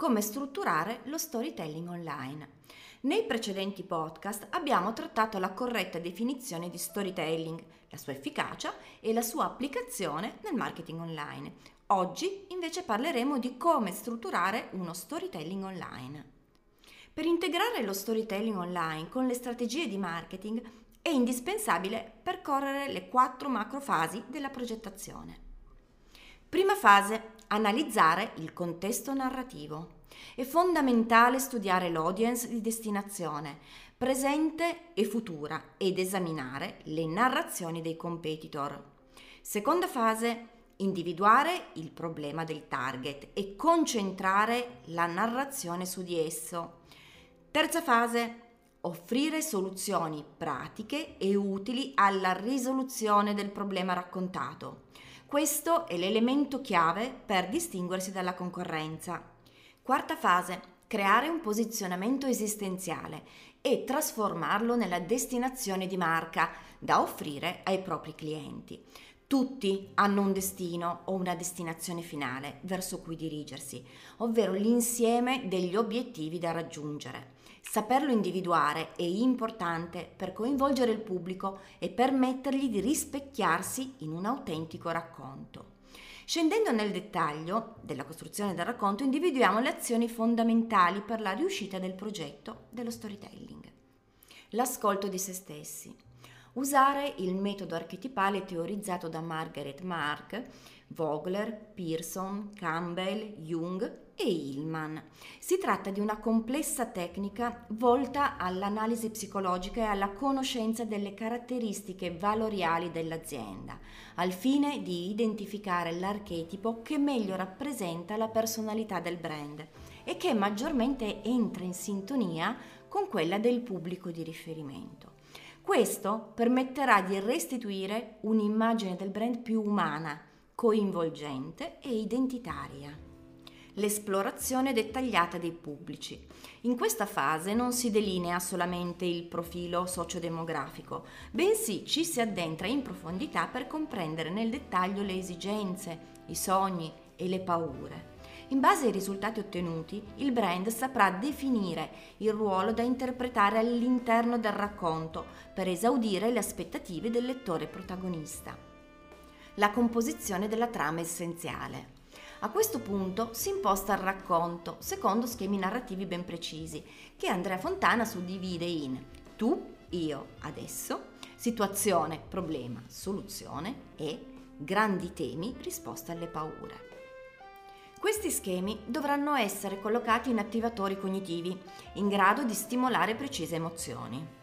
Come strutturare lo storytelling online. Nei precedenti podcast abbiamo trattato la corretta definizione di storytelling, la sua efficacia e la sua applicazione nel marketing online. Oggi invece parleremo di come strutturare uno storytelling online. Per integrare lo storytelling online con le strategie di marketing è indispensabile percorrere le quattro macro fasi della progettazione. Prima fase, analizzare il contesto narrativo. È fondamentale studiare l'audience di destinazione, presente e futura, ed esaminare le narrazioni dei competitor. Seconda fase, individuare il problema del target e concentrare la narrazione su di esso. Terza fase, offrire soluzioni pratiche e utili alla risoluzione del problema raccontato. Questo è l'elemento chiave per distinguersi dalla concorrenza. Quarta fase, creare un posizionamento esistenziale e trasformarlo nella destinazione di marca da offrire ai propri clienti. Tutti hanno un destino o una destinazione finale verso cui dirigersi, ovvero l'insieme degli obiettivi da raggiungere. Saperlo individuare è importante per coinvolgere il pubblico e permettergli di rispecchiarsi in un autentico racconto. Scendendo nel dettaglio della costruzione del racconto, individuiamo le azioni fondamentali per la riuscita del progetto dello storytelling. L'ascolto di se stessi. Usare il metodo archetipale teorizzato da Margaret Mark, Vogler, Pearson, Campbell, Jung e Hillman. Si tratta di una complessa tecnica volta all'analisi psicologica e alla conoscenza delle caratteristiche valoriali dell'azienda, al fine di identificare l'archetipo che meglio rappresenta la personalità del brand e che maggiormente entra in sintonia con quella del pubblico di riferimento. Questo permetterà di restituire un'immagine del brand più umana, coinvolgente e identitaria l'esplorazione dettagliata dei pubblici. In questa fase non si delinea solamente il profilo sociodemografico, bensì ci si addentra in profondità per comprendere nel dettaglio le esigenze, i sogni e le paure. In base ai risultati ottenuti, il brand saprà definire il ruolo da interpretare all'interno del racconto per esaudire le aspettative del lettore protagonista. La composizione della trama essenziale. A questo punto si imposta il racconto secondo schemi narrativi ben precisi che Andrea Fontana suddivide in tu, io, adesso, situazione, problema, soluzione e grandi temi, risposta alle paure. Questi schemi dovranno essere collocati in attivatori cognitivi in grado di stimolare precise emozioni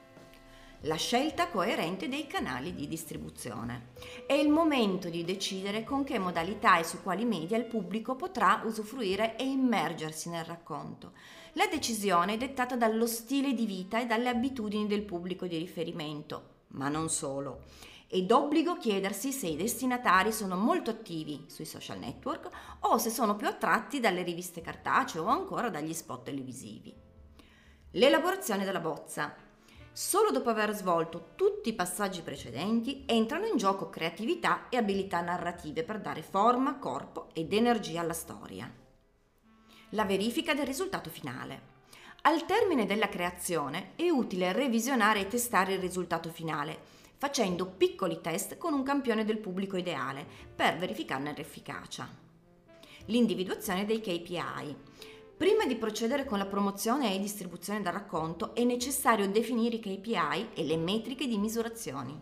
la scelta coerente dei canali di distribuzione. È il momento di decidere con che modalità e su quali media il pubblico potrà usufruire e immergersi nel racconto. La decisione è dettata dallo stile di vita e dalle abitudini del pubblico di riferimento, ma non solo. È d'obbligo chiedersi se i destinatari sono molto attivi sui social network o se sono più attratti dalle riviste cartacee o ancora dagli spot televisivi. L'elaborazione della bozza Solo dopo aver svolto tutti i passaggi precedenti entrano in gioco creatività e abilità narrative per dare forma, corpo ed energia alla storia. La verifica del risultato finale. Al termine della creazione è utile revisionare e testare il risultato finale, facendo piccoli test con un campione del pubblico ideale per verificarne l'efficacia. L'individuazione dei KPI. Prima di procedere con la promozione e distribuzione del racconto è necessario definire i KPI e le metriche di misurazioni.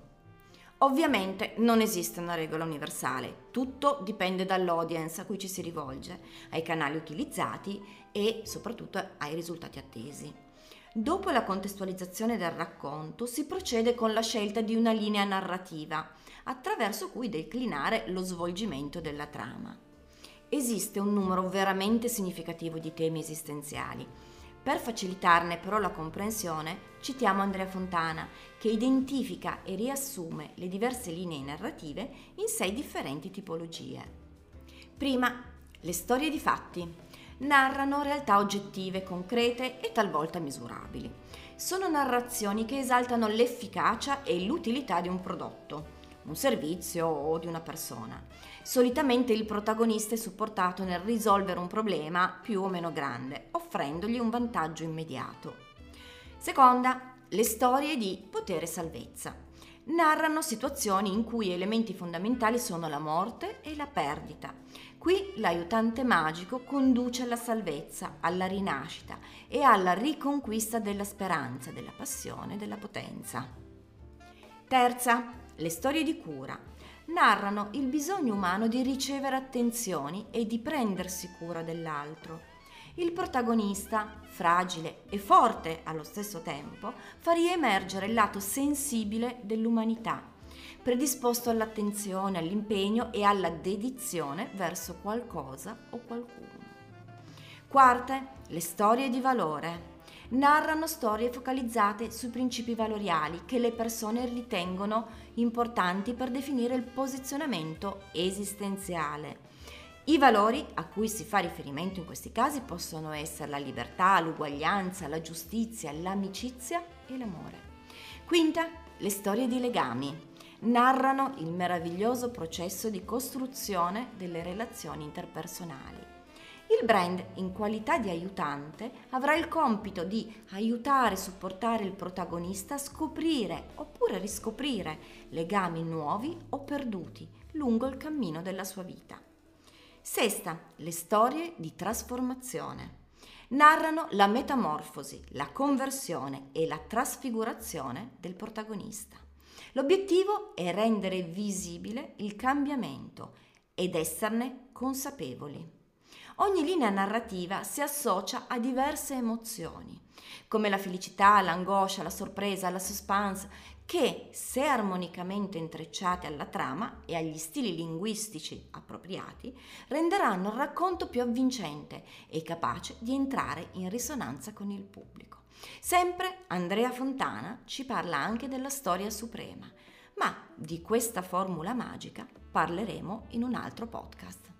Ovviamente non esiste una regola universale, tutto dipende dall'audience a cui ci si rivolge, ai canali utilizzati e soprattutto ai risultati attesi. Dopo la contestualizzazione del racconto si procede con la scelta di una linea narrativa, attraverso cui declinare lo svolgimento della trama esiste un numero veramente significativo di temi esistenziali. Per facilitarne però la comprensione, citiamo Andrea Fontana, che identifica e riassume le diverse linee narrative in sei differenti tipologie. Prima, le storie di fatti. Narrano realtà oggettive, concrete e talvolta misurabili. Sono narrazioni che esaltano l'efficacia e l'utilità di un prodotto, un servizio o di una persona. Solitamente il protagonista è supportato nel risolvere un problema più o meno grande, offrendogli un vantaggio immediato. Seconda, le storie di potere e salvezza. Narrano situazioni in cui elementi fondamentali sono la morte e la perdita. Qui l'aiutante magico conduce alla salvezza, alla rinascita e alla riconquista della speranza, della passione, della potenza. Terza, le storie di cura narrano il bisogno umano di ricevere attenzioni e di prendersi cura dell'altro. Il protagonista, fragile e forte allo stesso tempo, fa riemergere il lato sensibile dell'umanità, predisposto all'attenzione, all'impegno e alla dedizione verso qualcosa o qualcuno. Quarte, le storie di valore narrano storie focalizzate sui principi valoriali che le persone ritengono importanti per definire il posizionamento esistenziale. I valori a cui si fa riferimento in questi casi possono essere la libertà, l'uguaglianza, la giustizia, l'amicizia e l'amore. Quinta, le storie di legami narrano il meraviglioso processo di costruzione delle relazioni interpersonali. Il brand, in qualità di aiutante, avrà il compito di aiutare e supportare il protagonista a scoprire oppure riscoprire legami nuovi o perduti lungo il cammino della sua vita. Sesta, le storie di trasformazione. Narrano la metamorfosi, la conversione e la trasfigurazione del protagonista. L'obiettivo è rendere visibile il cambiamento ed esserne consapevoli. Ogni linea narrativa si associa a diverse emozioni, come la felicità, l'angoscia, la sorpresa, la suspense, che, se armonicamente intrecciate alla trama e agli stili linguistici appropriati, renderanno il racconto più avvincente e capace di entrare in risonanza con il pubblico. Sempre Andrea Fontana ci parla anche della storia suprema, ma di questa formula magica parleremo in un altro podcast.